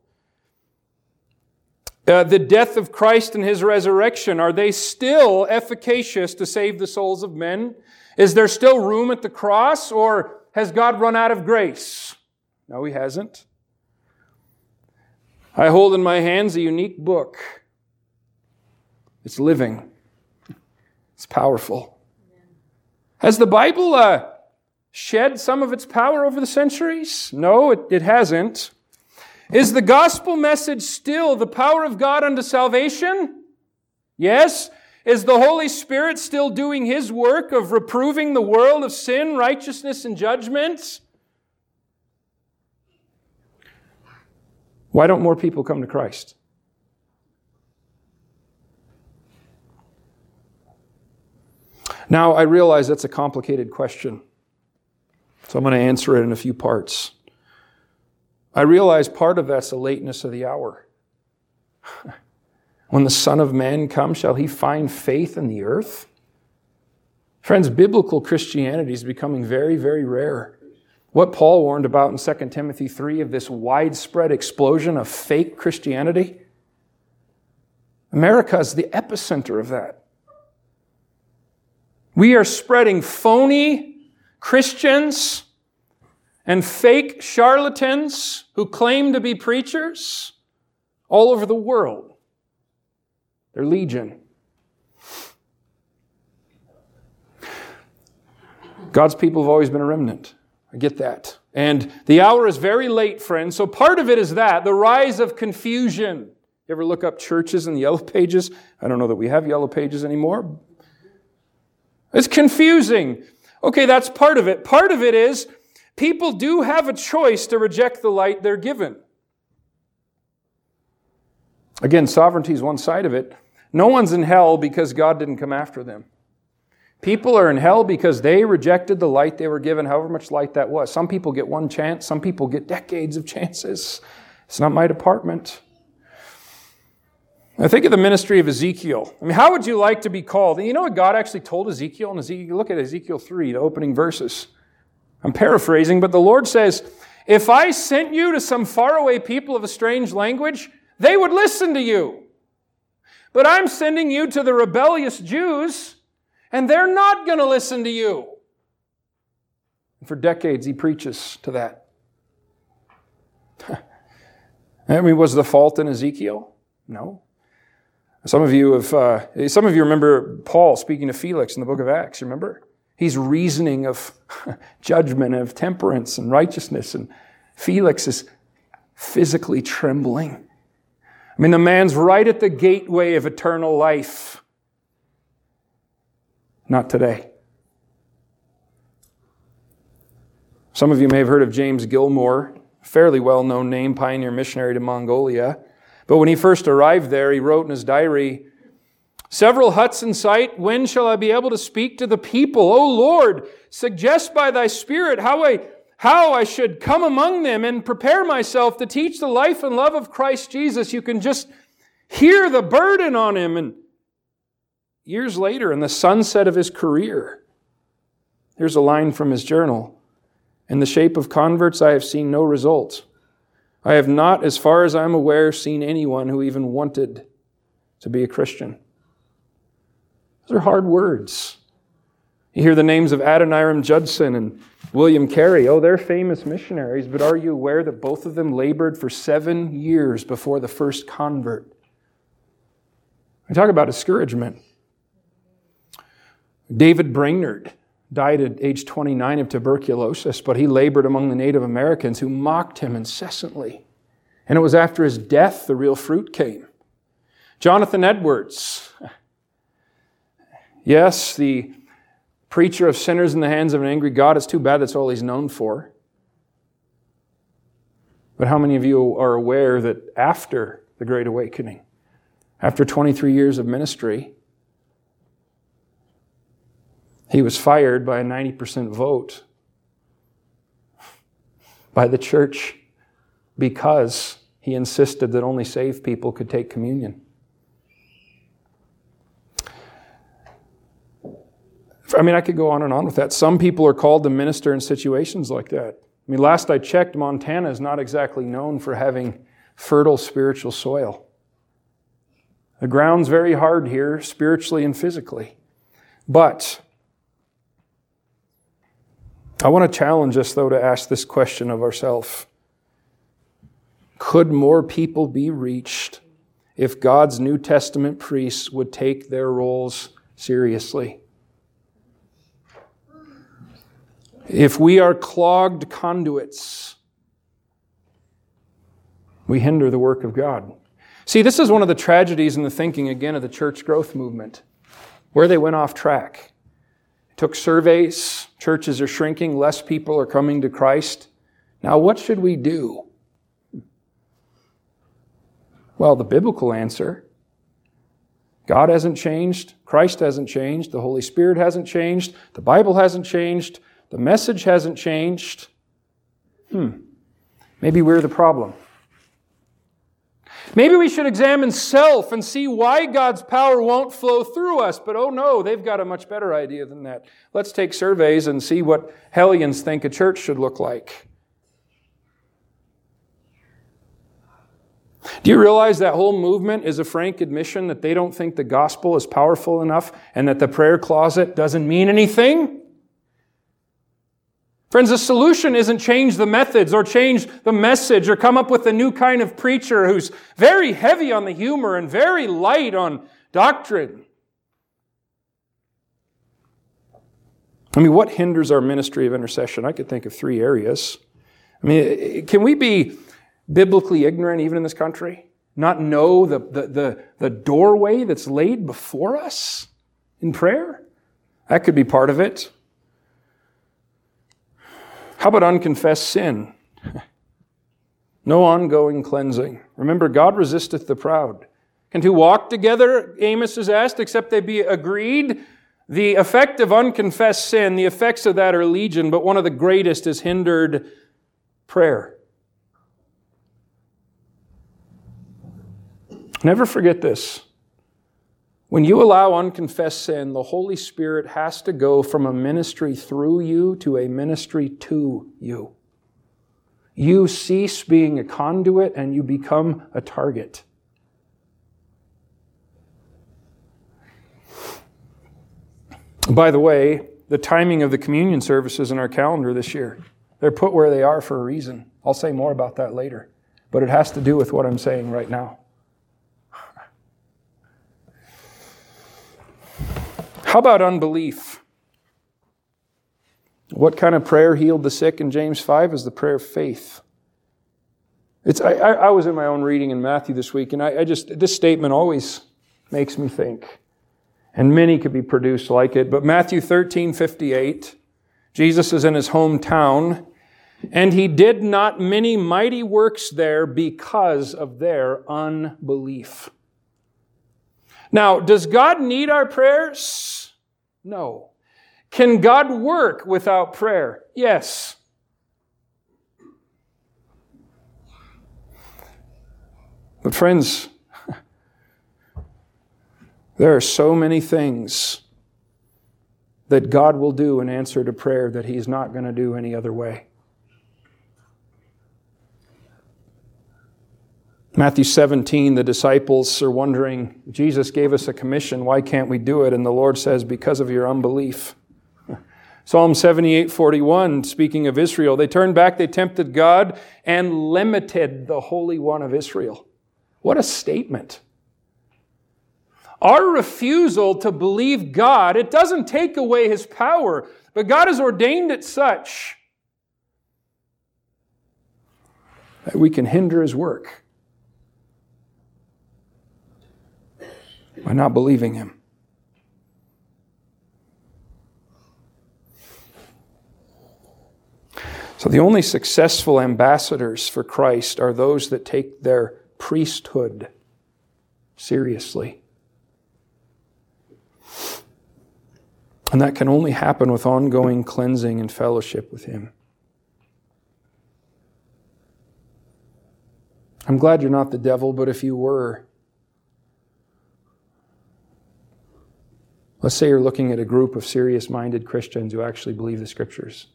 Uh, the death of Christ and his resurrection, are they still efficacious to save the souls of men? Is there still room at the cross, or has God run out of grace? No, he hasn't. I hold in my hands a unique book it's living, it's powerful. Has the Bible uh, shed some of its power over the centuries? No, it, it hasn't. Is the gospel message still the power of God unto salvation? Yes. Is the Holy Spirit still doing His work of reproving the world of sin, righteousness, and judgment? Why don't more people come to Christ? Now, I realize that's a complicated question, so I'm going to answer it in a few parts. I realize part of that's the lateness of the hour. when the Son of Man comes, shall he find faith in the earth? Friends, biblical Christianity is becoming very, very rare. What Paul warned about in 2 Timothy 3 of this widespread explosion of fake Christianity, America is the epicenter of that. We are spreading phony Christians and fake charlatans who claim to be preachers all over the world. They're legion. God's people have always been a remnant. I get that. And the hour is very late, friends. So part of it is that the rise of confusion. You ever look up churches in the yellow pages? I don't know that we have yellow pages anymore, it's confusing. Okay, that's part of it. Part of it is people do have a choice to reject the light they're given. Again, sovereignty is one side of it. No one's in hell because God didn't come after them. People are in hell because they rejected the light they were given, however much light that was. Some people get one chance, some people get decades of chances. It's not my department. I think of the ministry of Ezekiel. I mean, how would you like to be called? And you know what God actually told Ezekiel? And Ezekiel, look at Ezekiel 3, the opening verses. I'm paraphrasing, but the Lord says, If I sent you to some faraway people of a strange language, they would listen to you. But I'm sending you to the rebellious Jews and they're not going to listen to you. And for decades, he preaches to that. I mean, was the fault in Ezekiel? No. Some of you have, uh, some of you remember Paul speaking to Felix in the book of Acts, remember? He's reasoning of judgment, of temperance and righteousness, and Felix is physically trembling. I mean, the man's right at the gateway of eternal life. Not today. Some of you may have heard of James Gilmour, fairly well known name, pioneer missionary to Mongolia. But when he first arrived there, he wrote in his diary, Several huts in sight, when shall I be able to speak to the people? O Lord, suggest by thy Spirit how I, how I should come among them and prepare myself to teach the life and love of Christ Jesus. You can just hear the burden on him and years later, in the sunset of his career, here's a line from his journal In the shape of converts, I have seen no results. I have not, as far as I'm aware, seen anyone who even wanted to be a Christian. Those are hard words. You hear the names of Adoniram Judson and William Carey. Oh, they're famous missionaries, but are you aware that both of them labored for seven years before the first convert? I talk about discouragement. David Brainerd died at age 29 of tuberculosis, but he labored among the Native Americans who mocked him incessantly. And it was after his death the real fruit came. Jonathan Edwards, yes, the preacher of sinners in the hands of an angry God, it's too bad that's all he's known for. But how many of you are aware that after the Great Awakening, after 23 years of ministry, he was fired by a 90% vote by the church because he insisted that only saved people could take communion. I mean, I could go on and on with that. Some people are called to minister in situations like that. I mean, last I checked, Montana is not exactly known for having fertile spiritual soil. The ground's very hard here, spiritually and physically. But I want to challenge us, though, to ask this question of ourselves Could more people be reached if God's New Testament priests would take their roles seriously? If we are clogged conduits, we hinder the work of God. See, this is one of the tragedies in the thinking, again, of the church growth movement, where they went off track. Took surveys, churches are shrinking, less people are coming to Christ. Now, what should we do? Well, the biblical answer God hasn't changed, Christ hasn't changed, the Holy Spirit hasn't changed, the Bible hasn't changed, the message hasn't changed. Hmm, maybe we're the problem. Maybe we should examine self and see why God's power won't flow through us. But oh no, they've got a much better idea than that. Let's take surveys and see what hellions think a church should look like. Do you realize that whole movement is a frank admission that they don't think the gospel is powerful enough and that the prayer closet doesn't mean anything? Friends, the solution isn't change the methods or change the message or come up with a new kind of preacher who's very heavy on the humor and very light on doctrine. I mean, what hinders our ministry of intercession? I could think of three areas. I mean, can we be biblically ignorant even in this country? Not know the, the, the, the doorway that's laid before us in prayer? That could be part of it. How about unconfessed sin? no ongoing cleansing. Remember, God resisteth the proud. Can two walk together, Amos is asked, except they be agreed? The effect of unconfessed sin, the effects of that are legion, but one of the greatest is hindered prayer. Never forget this. When you allow unconfessed sin, the Holy Spirit has to go from a ministry through you to a ministry to you. You cease being a conduit and you become a target. By the way, the timing of the communion services in our calendar this year, they're put where they are for a reason. I'll say more about that later, but it has to do with what I'm saying right now. How about unbelief? What kind of prayer healed the sick in James 5 is the prayer of faith. It's, I, I was in my own reading in Matthew this week, and I, I just, this statement always makes me think. And many could be produced like it. But Matthew 13, 58, Jesus is in his hometown, and he did not many mighty works there because of their unbelief. Now, does God need our prayers? No. Can God work without prayer? Yes. But, friends, there are so many things that God will do in answer to prayer that He's not going to do any other way. Matthew 17, the disciples are wondering, Jesus gave us a commission, why can't we do it? And the Lord says, because of your unbelief. Psalm 78, 41, speaking of Israel, they turned back, they tempted God, and limited the Holy One of Israel. What a statement. Our refusal to believe God, it doesn't take away his power, but God has ordained it such that we can hinder his work. By not believing him. So, the only successful ambassadors for Christ are those that take their priesthood seriously. And that can only happen with ongoing cleansing and fellowship with Him. I'm glad you're not the devil, but if you were, Let's say you're looking at a group of serious minded Christians who actually believe the scriptures.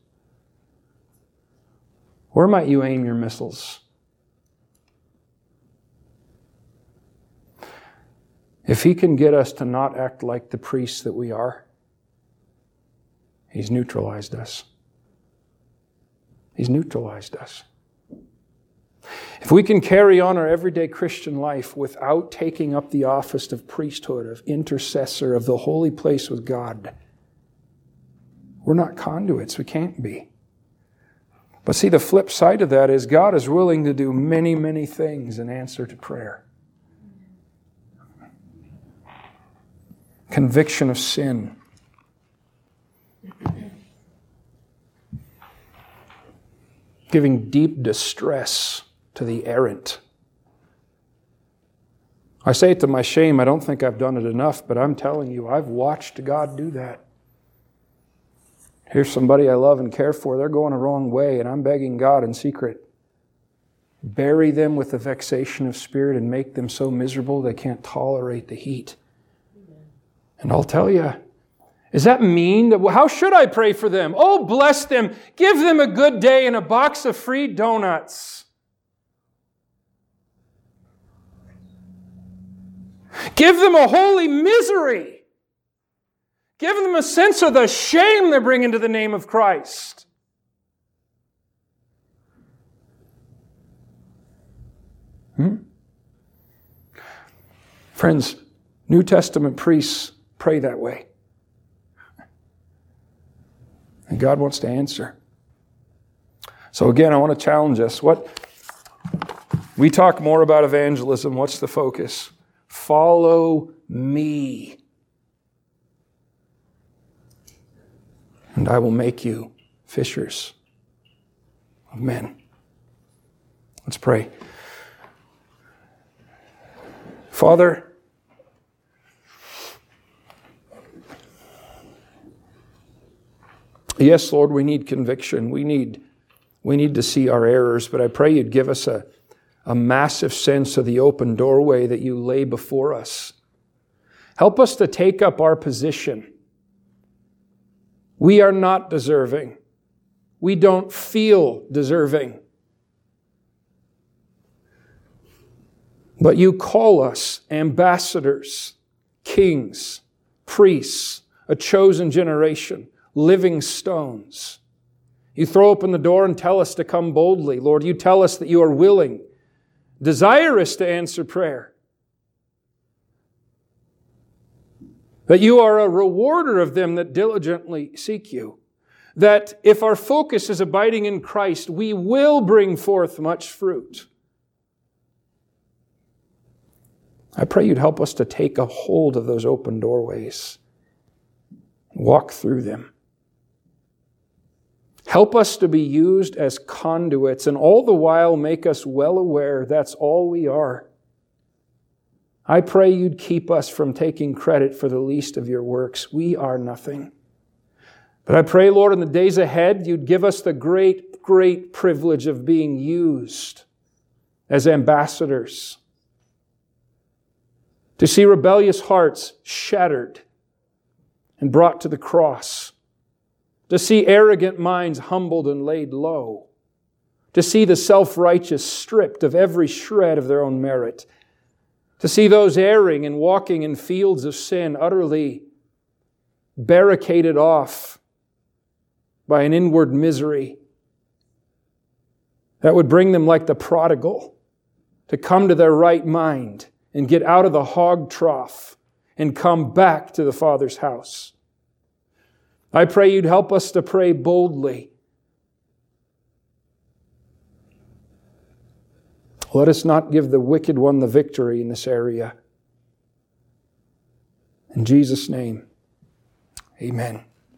Where might you aim your missiles? If he can get us to not act like the priests that we are, he's neutralized us. He's neutralized us. If we can carry on our everyday Christian life without taking up the office of priesthood, of intercessor, of the holy place with God, we're not conduits. We can't be. But see, the flip side of that is God is willing to do many, many things in answer to prayer. Conviction of sin. Giving deep distress to the errant. I say it to my shame, I don't think I've done it enough, but I'm telling you, I've watched God do that. Here's somebody I love and care for, they're going a wrong way, and I'm begging God in secret. Bury them with the vexation of spirit and make them so miserable they can't tolerate the heat. And I'll tell you, is that mean? How should I pray for them? Oh, bless them. Give them a good day and a box of free donuts. Give them a holy misery. Give them a sense of the shame they're bringing to the name of Christ. Hmm? Friends, New Testament priests pray that way. And God wants to answer. So again, I want to challenge us. What we talk more about evangelism, what's the focus? Follow me. And I will make you fishers of men. Let's pray. Father, Yes, Lord, we need conviction. We need, we need to see our errors, but I pray you'd give us a, a massive sense of the open doorway that you lay before us. Help us to take up our position. We are not deserving. We don't feel deserving. But you call us ambassadors, kings, priests, a chosen generation, living stones. You throw open the door and tell us to come boldly. Lord, you tell us that you are willing, desirous to answer prayer. That you are a rewarder of them that diligently seek you. That if our focus is abiding in Christ, we will bring forth much fruit. I pray you'd help us to take a hold of those open doorways, walk through them. Help us to be used as conduits, and all the while make us well aware that's all we are. I pray you'd keep us from taking credit for the least of your works. We are nothing. But I pray, Lord, in the days ahead, you'd give us the great, great privilege of being used as ambassadors to see rebellious hearts shattered and brought to the cross, to see arrogant minds humbled and laid low, to see the self righteous stripped of every shred of their own merit, to see those erring and walking in fields of sin utterly barricaded off by an inward misery that would bring them like the prodigal to come to their right mind and get out of the hog trough and come back to the Father's house. I pray you'd help us to pray boldly. Let us not give the wicked one the victory in this area. In Jesus' name, amen.